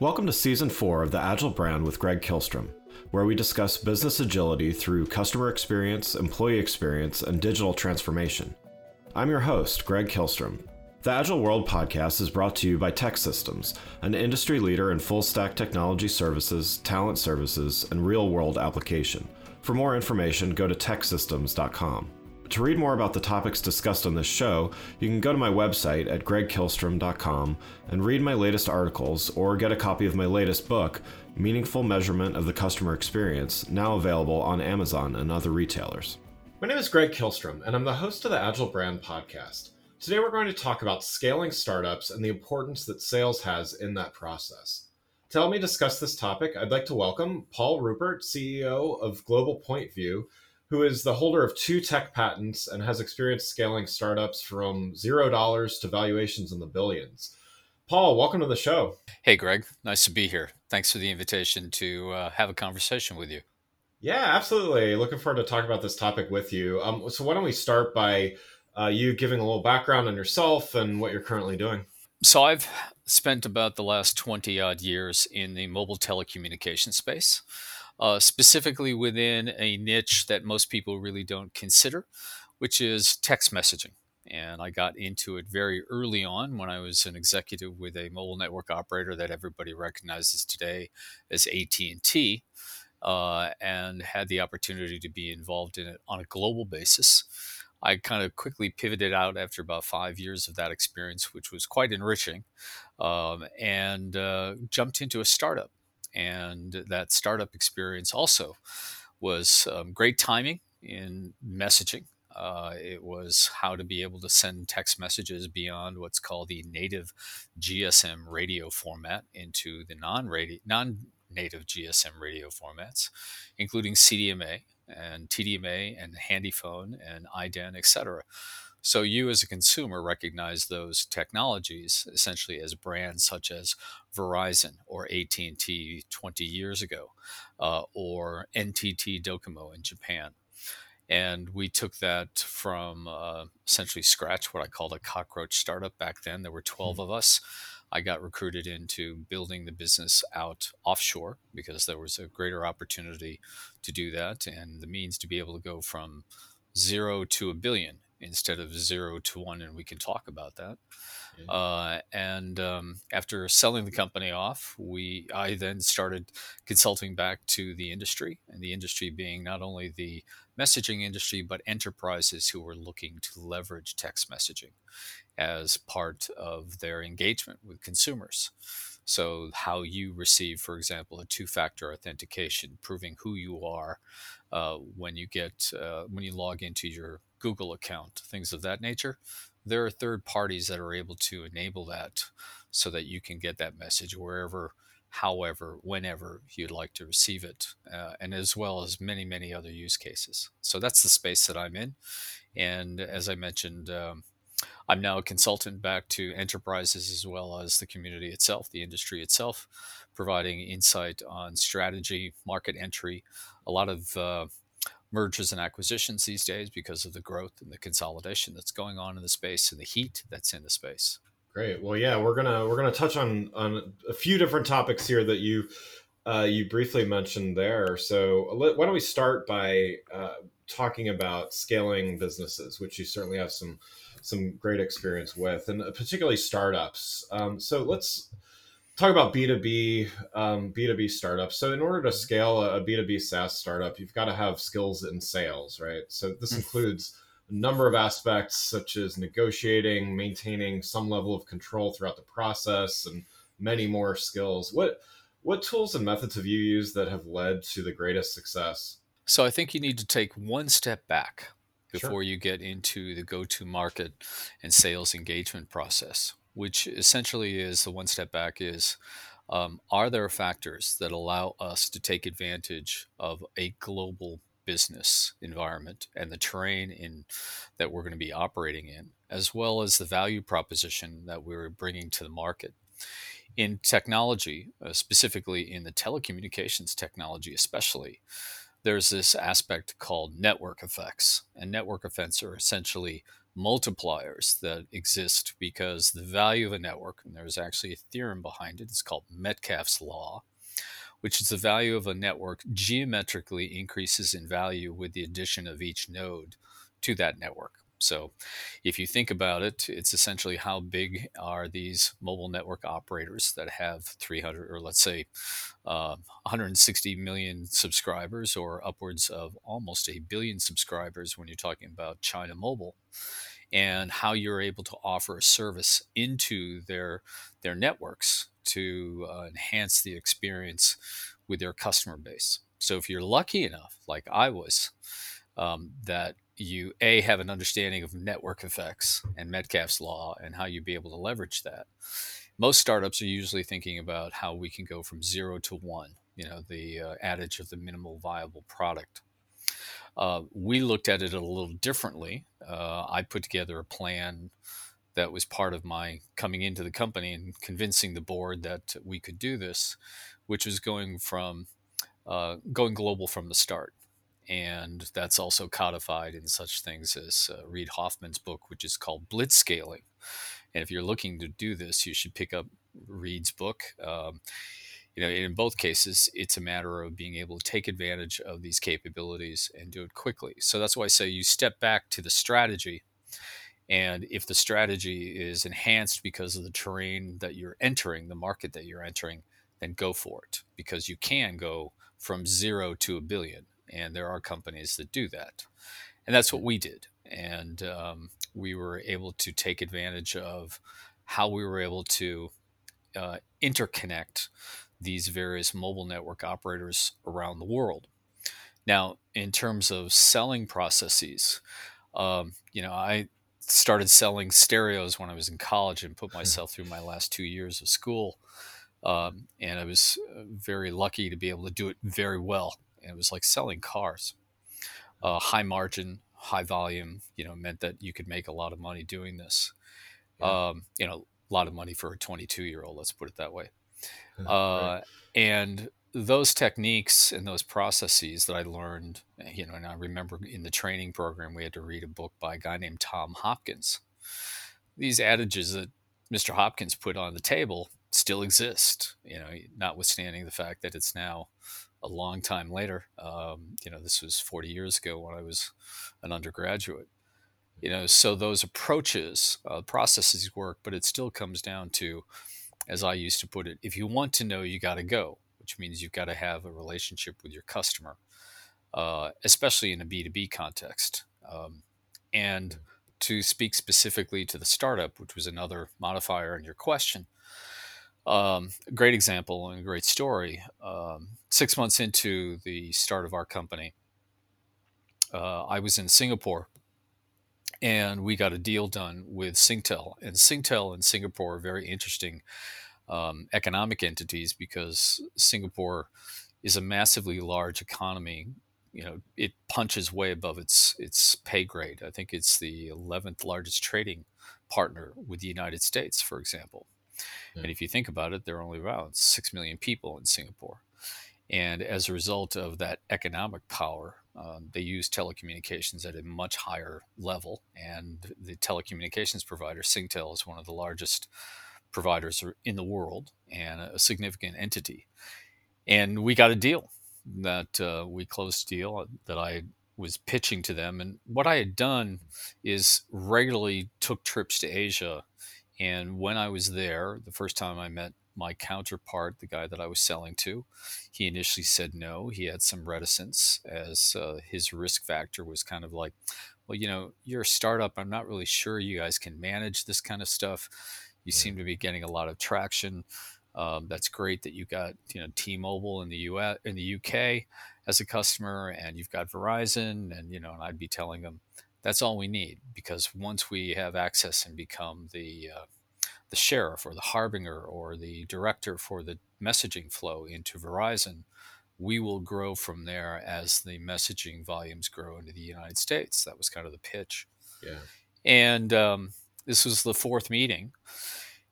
Welcome to Season 4 of the Agile Brand with Greg Kihlstrom, where we discuss business agility through customer experience, employee experience, and digital transformation. I'm your host, Greg Kihlstrom. The Agile World podcast is brought to you by TEKsystems, an industry leader in full stack technology services, talent services, and real world application. For more information, go to teksystems.com. To read more about the topics discussed on this show, you can go to my website at gregkihlstrom.com and read my latest articles or get a copy of my latest book, Meaningful Measurement of the Customer Experience, now available on Amazon and other retailers. My name is Greg Kihlstrom, and I'm the host of the Agile Brand podcast. Today, we're going to talk about scaling startups and the importance that sales has in that process. To help me discuss this topic, I'd like to welcome Paul Ruppert, CEO of Global Point View who is the holder of two tech patents and has experience scaling startups from zero dollars to valuations in the billions. Paul, welcome to the show. Hey, Greg. Nice to be here. Thanks for the invitation to uh, have a conversation with you. Yeah, absolutely. Looking forward to talking about this topic with you. Um, so, why don't we start by uh, you giving a little background on yourself and what you're currently doing? So, I've spent about the last 20 odd years in the mobile telecommunication space uh, specifically within a niche that most people really don't consider, which is text messaging. And I got into it very early on when I was an executive with a mobile network operator that everybody recognizes today as AT&T, uh, and had the opportunity to be involved in it on a global basis. I kind of quickly pivoted out after about five years of that experience, which was quite enriching, um, and uh, jumped into a startup and that startup experience also was um, great timing in messaging. Uh, it was how to be able to send text messages beyond what's called the native GSM radio format into the non non native GSM radio formats, including CDMA and TDMA and HandyPhone and iDEN, etc. So you as a consumer recognize those technologies essentially as brands such as Verizon or AT&T 20 years ago, uh, or NTT Docomo in Japan. And we took that from uh, essentially scratch, what I called a cockroach startup back then. There were 12 mm-hmm. of us. I got recruited into building the business out offshore because there was a greater opportunity to do that and the means to be able to go from zero to a billion instead of zero to one, and we can talk about that. Yeah. Uh, and um, after selling the company off, we I then started consulting back to the industry, and the industry being not only the messaging industry but enterprises who were looking to leverage text messaging as part of their engagement with consumers. So, how you receive, for example, a two factor authentication, proving who you are uh, when you get uh, when you log into your Google account, things of that nature. There are third parties that are able to enable that so that you can get that message wherever, however, whenever you'd like to receive it, uh, and as well as many, many other use cases. So that's the space that I'm in. And as I mentioned, um, I'm now a consultant back to enterprises as well as the community itself, the industry itself, providing insight on strategy, market entry, a lot of uh, mergers and acquisitions these days because of the growth and the consolidation that's going on in the space and the heat that's in the space. Great. Well, yeah, we're gonna we're gonna touch on on a few different topics here that you uh, you briefly mentioned there. So why don't we start by uh, talking about scaling businesses, which you certainly have some some great experience with, and particularly startups. Um, so let's talk about B2B, um, B2B startups. So in order to scale a B2B SaaS startup, you've got to have skills in sales, right? So this mm. includes a number of aspects such as negotiating, maintaining some level of control throughout the process, and many more skills. What what tools and methods have you used that have led to the greatest success? So I think you need to take one step back before sure. you get into the go-to market and sales engagement process which essentially is the one step back is um, are there factors that allow us to take advantage of a global business environment and the terrain in that we're going to be operating in as well as the value proposition that we're bringing to the market? In technology uh, specifically in the telecommunications technology especially there's this aspect called network effects and network effects are essentially multipliers that exist because the value of a network, and there's actually a theorem behind it, it's called Metcalfe's Law, which is the value of a network geometrically increases in value with the addition of each node to that network. So, if you think about it, it's essentially how big are these mobile network operators that have 300 or let's say uh, 160 million subscribers or upwards of almost a billion subscribers when you're talking about China Mobile, and how you're able to offer a service into their their networks to uh, enhance the experience with their customer base. So, if you're lucky enough, like I was, um, that you a have an understanding of network effects and Metcalfe's law and how you'd be able to leverage that. Most startups are usually thinking about how we can go from zero to one. You know, the uh, adage of the minimal viable product. Uh, we looked at it a little differently. Uh, I put together a plan that was part of my coming into the company and convincing the board that we could do this, which was going from uh, going global from the start and that's also codified in such things as uh, Reid Hoffman's book, which is called Blitzscaling. And if you're looking to do this, you should pick up Reid's book. Um, you know, in both cases, it's a matter of being able to take advantage of these capabilities and do it quickly. So that's why I say you step back to the strategy. And if the strategy is enhanced because of the terrain that you're entering, the market that you're entering, then go for it because you can go from zero to a billion and there are companies that do that. And that's what we did. And um, we were able to take advantage of how we were able to uh, interconnect these various mobile network operators around the world. Now, in terms of selling processes, um, you know, I started selling stereos when I was in college and put myself through my last two years of school. Um, and I was uh, very lucky to be able to do it very well it was like selling cars. Uh, high margin, high volume, you know, meant that you could make a lot of money doing this. Yeah. Um, you know, a lot of money for a 22 year old, let's put it that way. Uh, right. And those techniques and those processes that I learned, you know, and I remember in the training program, we had to read a book by a guy named Tom Hopkins. These adages that Mr. Hopkins put on the table still exist, you know, notwithstanding the fact that it's now a long time later. Um, you know, this was 40 years ago when I was an undergraduate. You know, so those approaches, uh, processes work, but it still comes down to, as I used to put it, if you want to know, you got to go, which means you've got to have a relationship with your customer, uh, especially in a B2B context. Um, and to speak specifically to the startup, which was another modifier in your question, um, a great example and a great story. Um, six months into the start of our company, uh, I was in Singapore and we got a deal done with Singtel. And Singtel and Singapore are very interesting um, economic entities because Singapore is a massively large economy. You know, it punches way above its its pay grade. I think it's the 11th largest trading partner with the United States, for example. Yeah. And if you think about it, there are only about 6 million people in Singapore. And as a result of that economic power, um, they use telecommunications at a much higher level. And the telecommunications provider, Singtel, is one of the largest providers in the world and a significant entity. And we got a deal that uh, we closed deal that I was pitching to them. And what I had done is regularly took trips to Asia and when I was there, the first time I met my counterpart, the guy that I was selling to, he initially said no. He had some reticence as uh, his risk factor was kind of like, well, you know, you're a startup. I'm not really sure you guys can manage this kind of stuff. You seem to be getting a lot of traction. Um, that's great that you got you know T-Mobile in the U.S. in the UK as a customer, and you've got Verizon, and you know, and I'd be telling them that's all we need because once we have access and become the uh, the sheriff or the harbinger or the director for the messaging flow into Verizon, we will grow from there as the messaging volumes grow into the United States. That was kind of the pitch. Yeah. And um, this was the fourth meeting.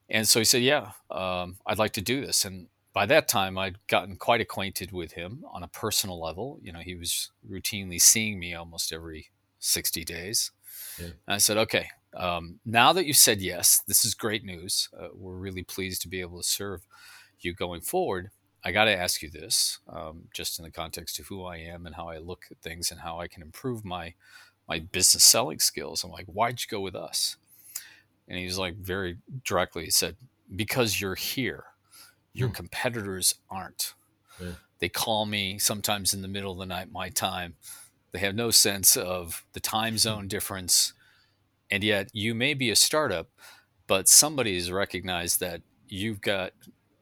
And so he said, Yeah, um, I'd like to do this. And by that time, I'd gotten quite acquainted with him on a personal level. You know, he was routinely seeing me almost every 60 days. Yeah. I said, okay, um, now that you said yes, this is great news. Uh, we're really pleased to be able to serve you going forward. I got to ask you this, um, just in the context of who I am and how I look at things and how I can improve my my business selling skills. I'm like, why'd you go with us? And he's like, very directly, he said, because you're here. Your hmm. competitors aren't. Yeah. They call me sometimes in the middle of the night, my time. They have no sense of the time zone difference. And yet, you may be a startup, but somebody has recognized that you've got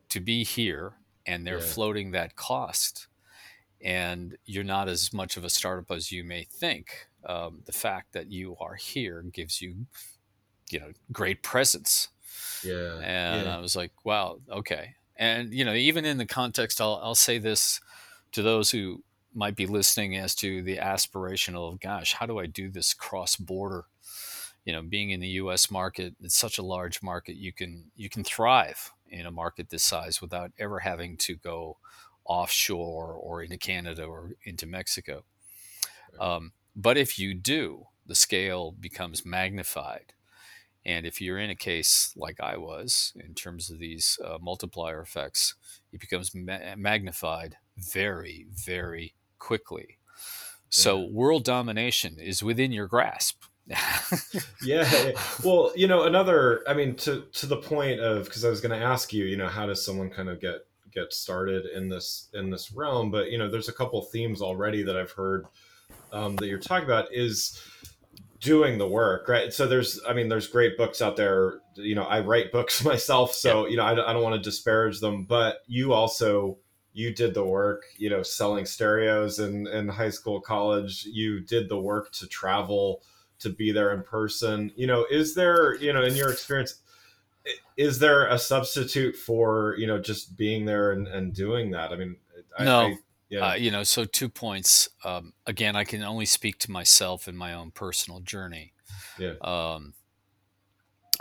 to be here and they're yeah. floating that cost. And you're not as much of a startup as you may think. Um, the fact that you are here gives you, you know, great presence. Yeah. And yeah. I was like, wow, okay. And you know, even in the context, I'll I'll say this to those who might be listening as to the aspirational of, gosh, how do I do this cross border? You know, being in the U.S. market, it's such a large market. You can you can thrive in a market this size without ever having to go offshore or into Canada or into Mexico. Um, but if you do, the scale becomes magnified and if you're in a case like I was, in terms of these uh, multiplier effects, it becomes ma- magnified very, very quickly. So yeah. world domination is within your grasp. yeah. Well, you know, another. I mean, to to the point of because I was going to ask you, you know, how does someone kind of get get started in this in this realm? But you know, there's a couple themes already that I've heard um, that you're talking about. Is doing the work right so there's i mean there's great books out there you know i write books myself so yeah. you know I, I don't want to disparage them but you also you did the work you know selling stereos in in high school college you did the work to travel to be there in person you know is there you know in your experience is there a substitute for you know just being there and, and doing that i mean no I, yeah. Uh, you know, so two points. Um, again, I can only speak to myself and my own personal journey. Yeah. Um,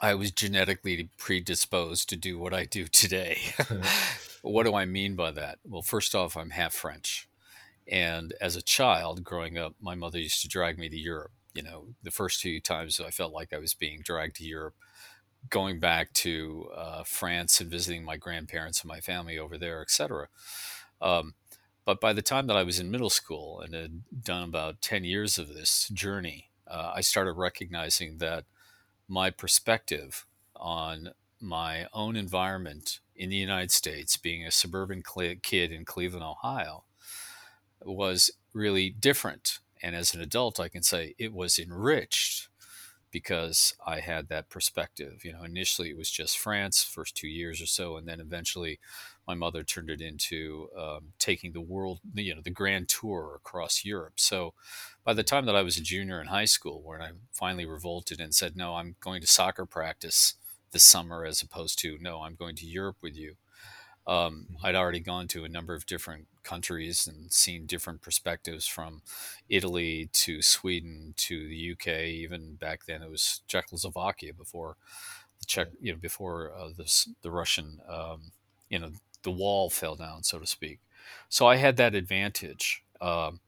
I was genetically predisposed to do what I do today. what do I mean by that? Well, first off, I'm half French. And as a child growing up, my mother used to drag me to Europe. You know, the first two times I felt like I was being dragged to Europe, going back to uh, France and visiting my grandparents and my family over there, etc. Um, but by the time that I was in middle school and had done about 10 years of this journey, uh, I started recognizing that my perspective on my own environment in the United States, being a suburban kid in Cleveland, Ohio, was really different. And as an adult, I can say it was enriched because I had that perspective. You know, initially it was just France, first two years or so, and then eventually my mother turned it into um, taking the world, you know, the grand tour across Europe. So by the time that I was a junior in high school, when I finally revolted and said, no, I'm going to soccer practice this summer as opposed to, no, I'm going to Europe with you. Um, mm-hmm. I'd already gone to a number of different countries and seen different perspectives from Italy to Sweden to the UK. Even back then, it was Czechoslovakia before the Czech, you know, before uh, this, the Russian, um, you know, the wall fell down, so to speak. So I had that advantage. Um,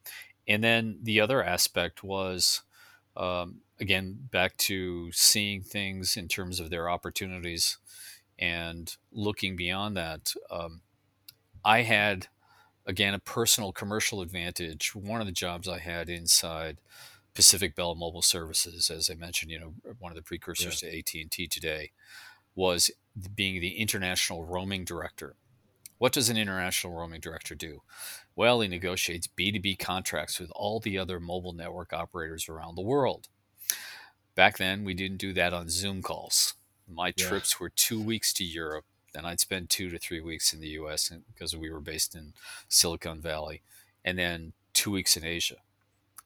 and then the other aspect was, um, again, back to seeing things in terms of their opportunities and looking beyond that. Um, I had, again, a personal commercial advantage. One of the jobs I had inside Pacific Bell Mobile Services, as I mentioned, you know, one of the precursors yeah. to AT and T today, was being the international roaming director what does an international roaming director do? Well, he negotiates B2B contracts with all the other mobile network operators around the world. Back then, we didn't do that on Zoom calls. My yeah. trips were two weeks to Europe, then I'd spend two to three weeks in the US because we were based in Silicon Valley, and then two weeks in Asia.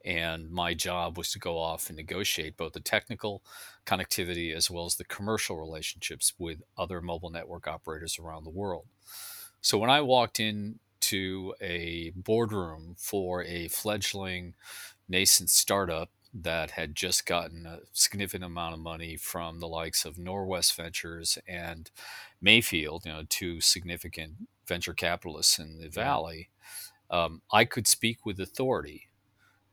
And my job was to go off and negotiate both the technical connectivity as well as the commercial relationships with other mobile network operators around the world. So when I walked into a boardroom for a fledgling nascent startup that had just gotten a significant amount of money from the likes of Norwest Ventures and Mayfield, you know, two significant venture capitalists in the valley, um, I could speak with authority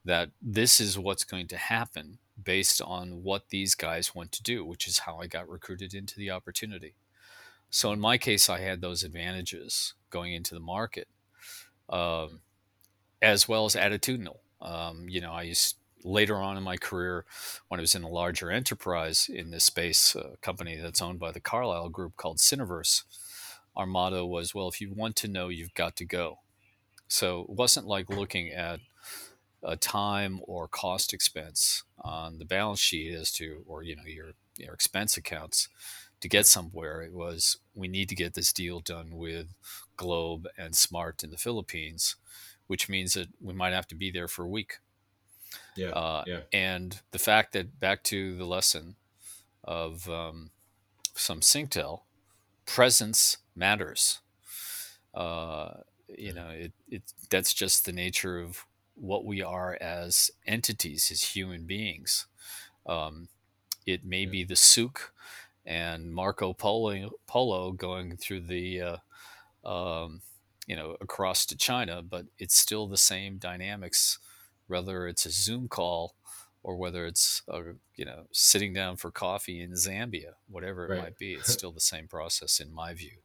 that this is what's going to happen based on what these guys want to do, which is how I got recruited into the opportunity. So in my case, I had those advantages going into the market, um, as well as attitudinal. Um, you know, I used later on in my career when I was in a larger enterprise in this space, a company that's owned by the Carlyle Group called Syniverse. Our motto was, "Well, if you want to know, you've got to go." So it wasn't like looking at a time or cost expense on the balance sheet as to, or you know, your your expense accounts to get somewhere. It was we need to get this deal done with Globe and Smart in the Philippines, which means that we might have to be there for a week. Yeah, uh, yeah. And the fact that back to the lesson of um, some Singtel, presence matters. Uh, you know, it, it that's just the nature of what we are as entities, as human beings. Um, it may yeah. be the souk and Marco Polo, Polo going through the, uh, um, you know, across to China, but it's still the same dynamics, whether it's a Zoom call or whether it's, uh, you know, sitting down for coffee in Zambia, whatever it right. might be. It's still the same process in my view.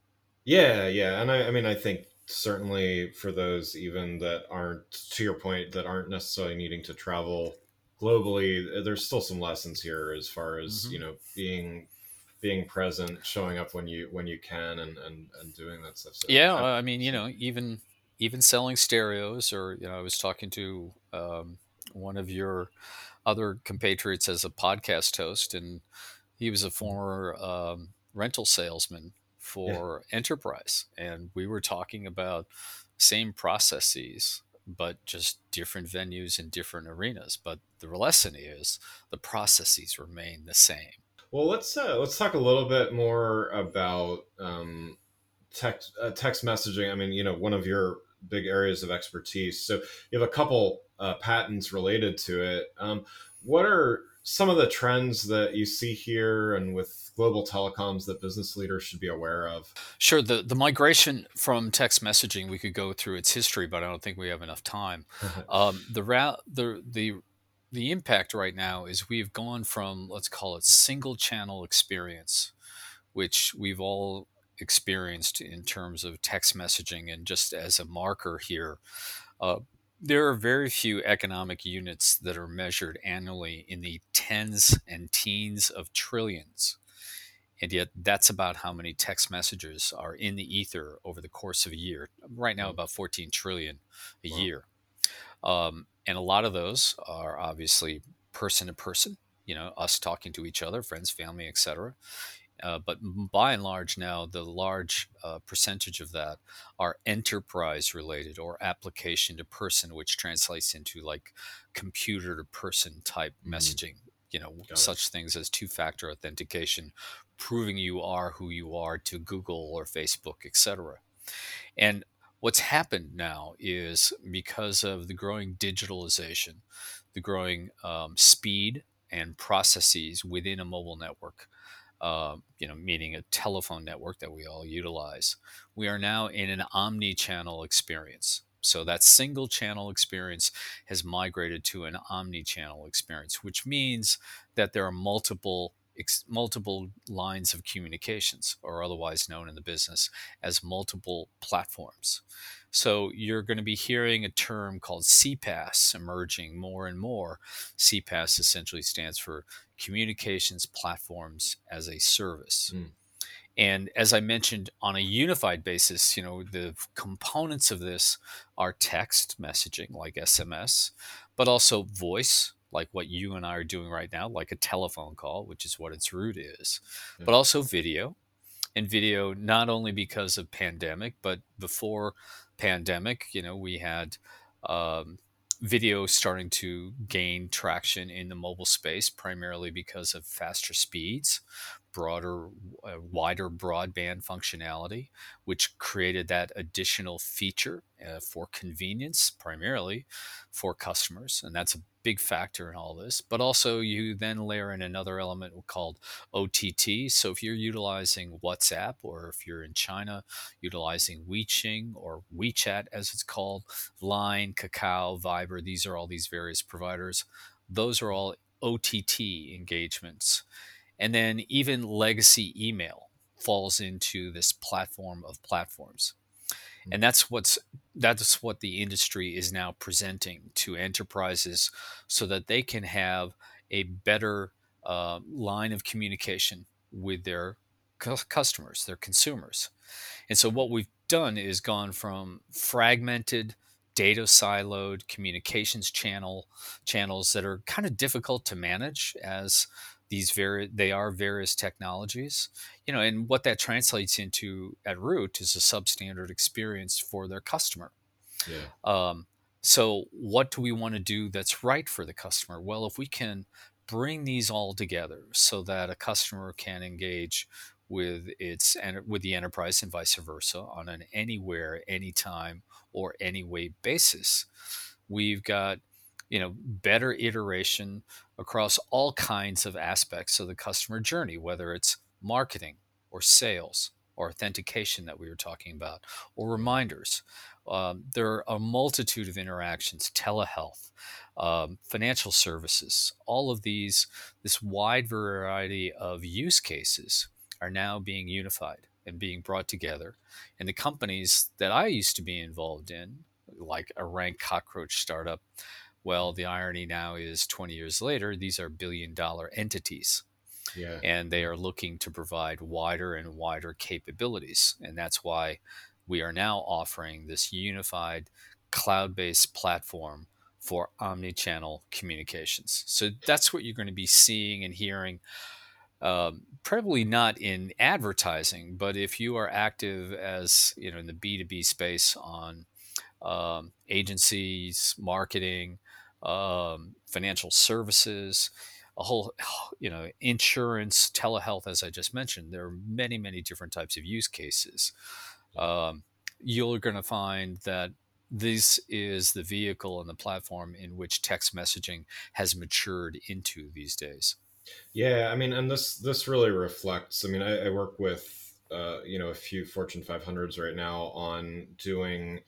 Yeah, yeah, and I, I mean, I think certainly for those even that aren't to your point that aren't necessarily needing to travel globally there's still some lessons here as far as mm-hmm. you know being being present showing up when you when you can and and, and doing that stuff. So, yeah I, I mean you know even even selling stereos or you know i was talking to um, one of your other compatriots as a podcast host and he was a former um, rental salesman for yeah. enterprise and we were talking about same processes but just different venues and different arenas. But the lesson is the processes remain the same well let's uh, let's talk a little bit more about um, text uh, text messaging i mean you know one of your big areas of expertise so you have a couple uh, patents related to it um, what are some of the trends that you see here and with global telecoms that business leaders should be aware of? Sure. The the migration from text messaging, we could go through its history, but I don't think we have enough time. um, the ra- the the the impact right now is we've gone from let's call it single channel experience, which we've all experienced in terms of text messaging, and just as a marker here. Uh, there are very few economic units that are measured annually in the tens and teens of trillions. And yet, that's about how many text messages are in the ether over the course of a year. Right now, about 14 trillion a wow. year. Um, and a lot of those are obviously person to person, you know, us talking to each other, friends, family, etc. Uh, but by and large, now the large uh, percentage of that are enterprise related or application to person, which translates into like computer to person type mm-hmm. messaging. You know, Got such it. things as two factor authentication, proving you are who you are to Google or Facebook, etc. And what's happened now is because of the growing digitalization, the growing um, speed and processes within a mobile network, uh, you know, meaning a telephone network that we all utilize. We are now in an omni-channel experience. So that single channel experience has migrated to an omni-channel experience, which means that there are multiple ex- multiple lines of communications, or otherwise known in the business as multiple platforms. So you're going to be hearing a term called CPaaS emerging more and more. CPaaS essentially stands for Communications Platforms as a Service. Mm. And as I mentioned, on a unified basis, you know, the components of this are text messaging like SMS, but also voice, like what you and I are doing right now, like a telephone call, which is what its root is, yeah. but also video. And video, not only because of pandemic, but before pandemic, you know, we had um, video starting to gain traction in the mobile space, primarily because of faster speeds, broader, uh, wider broadband functionality, which created that additional feature uh, for convenience, primarily for customers. And that's a big factor in all this. But also, you then layer in another element called OTT. So if you're utilizing WhatsApp, or if you're in China utilizing WeChat or WeChat as it's called, Line, Kakao, Viber, these are all these various providers. Those are all OTT engagements, and then even legacy email falls into this platform of platforms. Hmm. And that's what's that's what the industry is now presenting to enterprises so that they can have a better uh, line of communication with their customers, their consumers. And so what we've done is gone from fragmented data siloed communications channel channels that are kind of difficult to manage as these very they are various technologies you know and what that translates into at root is a substandard experience for their customer yeah. um, so what do we want to do that's right for the customer well if we can bring these all together so that a customer can engage with its with the enterprise and vice versa on an anywhere, anytime, or any way basis. We've got you know better iteration across all kinds of aspects of the customer journey, whether it's marketing or sales or authentication that we were talking about, or reminders. Um, there are a multitude of interactions, telehealth, um, financial services, all of these, this wide variety of use cases are now being unified and being brought together. And the companies that I used to be involved in, like a rank cockroach startup, well, the irony now is 20 years later, these are billion dollar entities. Yeah. And they are looking to provide wider and wider capabilities. And that's why we are now offering this unified cloud based platform for omni channel communications. So that's what you're going to be seeing and hearing um, probably not in advertising, but if you are active as you know in the B two B space on um, agencies, marketing, um, financial services, a whole you know insurance, telehealth, as I just mentioned, there are many many different types of use cases. Um, you're going to find that this is the vehicle and the platform in which text messaging has matured into these days. Yeah, I mean, and this this really reflects. I mean, I, I work with uh, you know a few Fortune 500s right now on doing.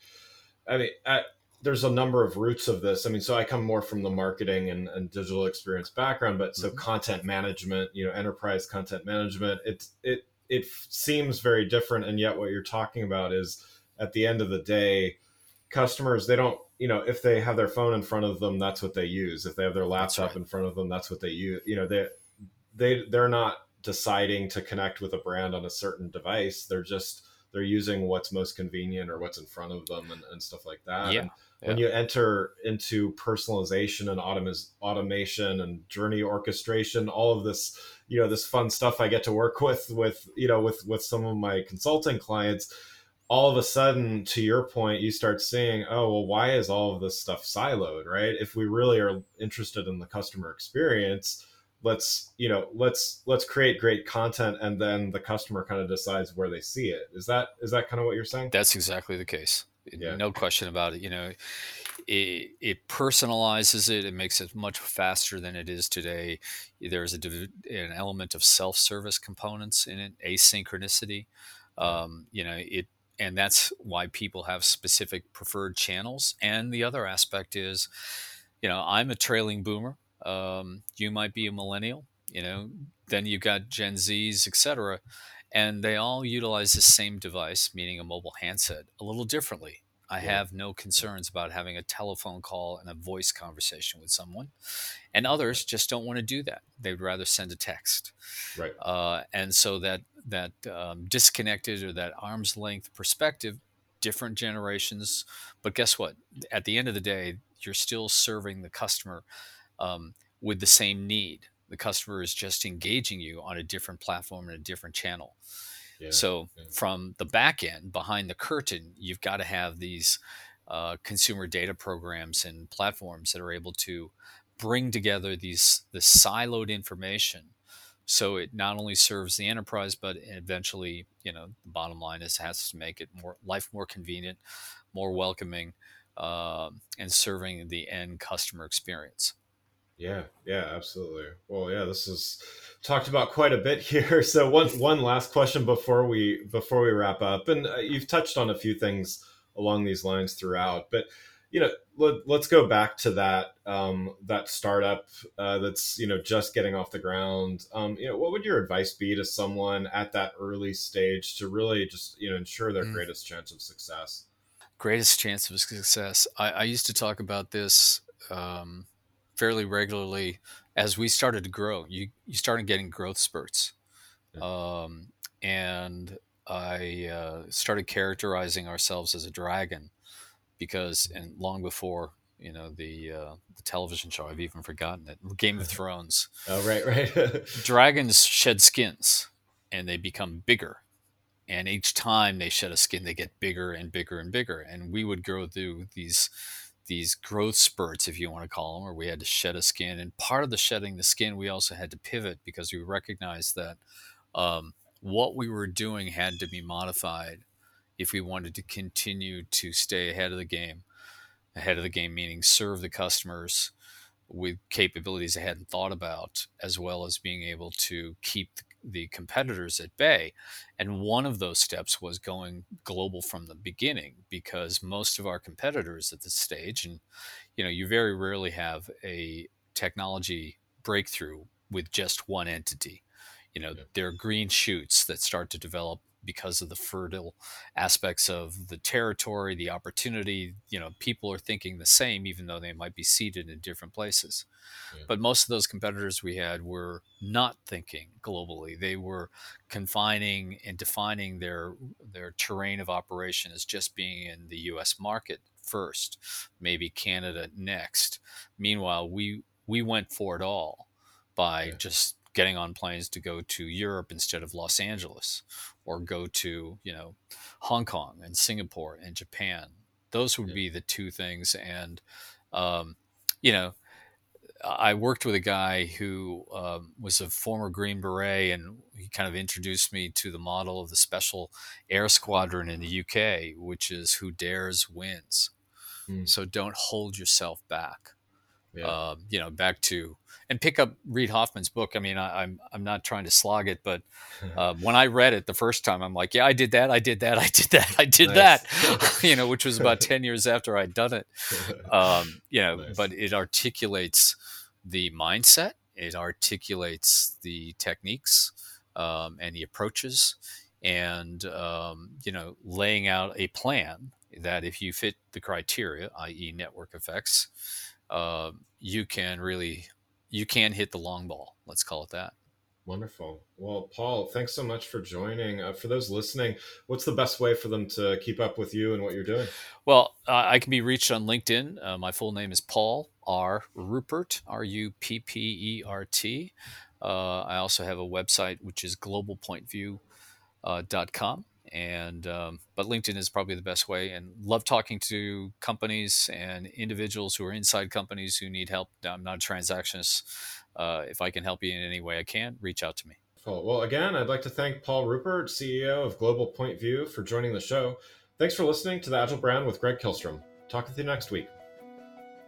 I mean, at, there's a number of roots of this. I mean, so I come more from the marketing and, and digital experience background, but so mm-hmm. content management, you know, enterprise content management, it it it seems very different, and yet what you're talking about is at the end of the day, customers they don't you know if they have their phone in front of them that's what they use if they have their laptop right. in front of them that's what they use you know they they they're not deciding to connect with a brand on a certain device they're just they're using what's most convenient or what's in front of them and, and stuff like that yeah. yeah. when you enter into personalization and autom- automation and journey orchestration all of this you know this fun stuff i get to work with with you know with with some of my consulting clients all of a sudden to your point you start seeing oh well why is all of this stuff siloed right if we really are interested in the customer experience let's you know let's let's create great content and then the customer kind of decides where they see it is that is that kind of what you're saying that's exactly the case yeah. no question about it you know it, it personalizes it it makes it much faster than it is today there's a an element of self-service components in it asynchronicity um, you know it and that's why people have specific preferred channels. And the other aspect is, you know, I'm a trailing boomer. Um, you might be a millennial. You know, then you've got Gen Zs, etc., and they all utilize the same device, meaning a mobile handset, a little differently. I yeah. have no concerns about having a telephone call and a voice conversation with someone. And others just don't want to do that. They'd rather send a text. Right. Uh, and so that that um, disconnected or that arm's length perspective, different generations. But guess what? At the end of the day, you're still serving the customer um, with the same need. The customer is just engaging you on a different platform and a different channel. Yeah, so yeah. from the back end, behind the curtain, you've got to have these uh, consumer data programs and platforms that are able to bring together these the siloed information so it not only serves the enterprise but eventually you know the bottom line is has to make it more life more convenient more welcoming uh, and serving the end customer experience yeah, yeah, absolutely. Well, yeah, this is talked about quite a bit here. So one one last question before we before we wrap up, and uh, you've touched on a few things along these lines throughout, but you know, let, us go back to that um, that startup uh, that's you know just getting off the ground. Um, you know, what would your advice be to someone at that early stage to really just you know ensure their mm. greatest chance of success? Greatest chance of success. I, I used to talk about this um, fairly regularly as we started to grow. You you started getting growth spurts, um, and I uh, started characterizing ourselves as a dragon because and long before you know the uh, the television show I've even forgotten it Game of Thrones. Oh right right. Dragons shed skins and they become bigger. And each time they shed a skin they get bigger and bigger and bigger. And we would grow through these these growth spurts if you want to call them where we had to shed a skin and part of the shedding the skin we also had to pivot because we recognized that um, what we were doing had to be modified if we wanted to continue to stay ahead of the game. Ahead of the game meaning serve the customers with capabilities they hadn't thought about, as well as being able to keep the competitors at bay. And one of those steps was going global from the beginning, because most of our competitors at this stage, and you know, you very rarely have a technology breakthrough with just one entity. You know, yeah. there are green shoots that start to develop because of the fertile aspects of the territory, the opportunity. You know, people are thinking the same, even though they might be seated in different places. Yeah. But most of those competitors we had were not thinking globally. They were confining and defining their their terrain of operation as just being in the U.S. market first, maybe Canada next. Meanwhile, we we went for it all by yeah. just getting on planes to go to Europe instead of Los Angeles or go to, you know, Hong Kong and Singapore and Japan. Those would yeah. be the two things. And, um, you know, I worked with a guy who um, was a former Green Beret, and he kind of introduced me to the model of the Special Air Squadron in the UK, which is who dares wins. Mm. So don't hold yourself back. Yeah. Uh, you know, back to and pick up Reid Hoffman's book. I mean, I, am I'm, I'm not trying to slog it, but uh, when I read it the first time, I'm like, yeah, I did that, I did that, I did that, I did that. you know, which was about ten years after I'd done it. Um, you know, nice. but it articulates the mindset, it articulates the techniques um, and the approaches, and um, you know, laying out a plan that if you fit the criteria, i.e., network effects. Uh, you can really you can hit the long ball. Let's call it that. Wonderful. Well, Paul, thanks so much for joining. Uh, for those listening, what's the best way for them to keep up with you and what you're doing? Well, uh, I can be reached on LinkedIn. Uh, my full name is Paul R. Ruppert, R U P P E R T. Uh, I also have a website, which is globalpointview.com. And um, but linkedin is probably the best way and love talking to companies and individuals who are inside companies who need help. I'm not a transactionist. Uh, if i can help you in any way i can reach out to me. Cool. well again i'd like to thank paul ruppert ceo of global point view for joining the show. Thanks for listening to the agile brand with greg kihlstrom. Talk with you next week.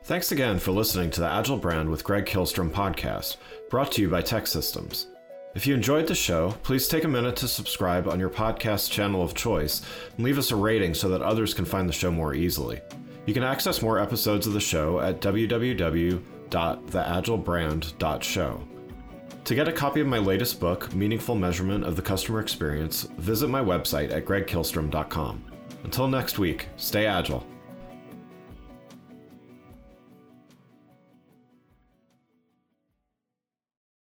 Thanks again for listening to the Agile Brand with Greg kihlstrom podcast, brought to you by TEKsystems. If you enjoyed the show, please take a minute to subscribe on your podcast channel of choice and leave us a rating so that others can find the show more easily. You can access more episodes of the show at www.theagilebrand.show. To get a copy of my latest book, Meaningful Measurement of the Customer Experience, visit my website at gregkihlstrom.com. Until next week, stay agile.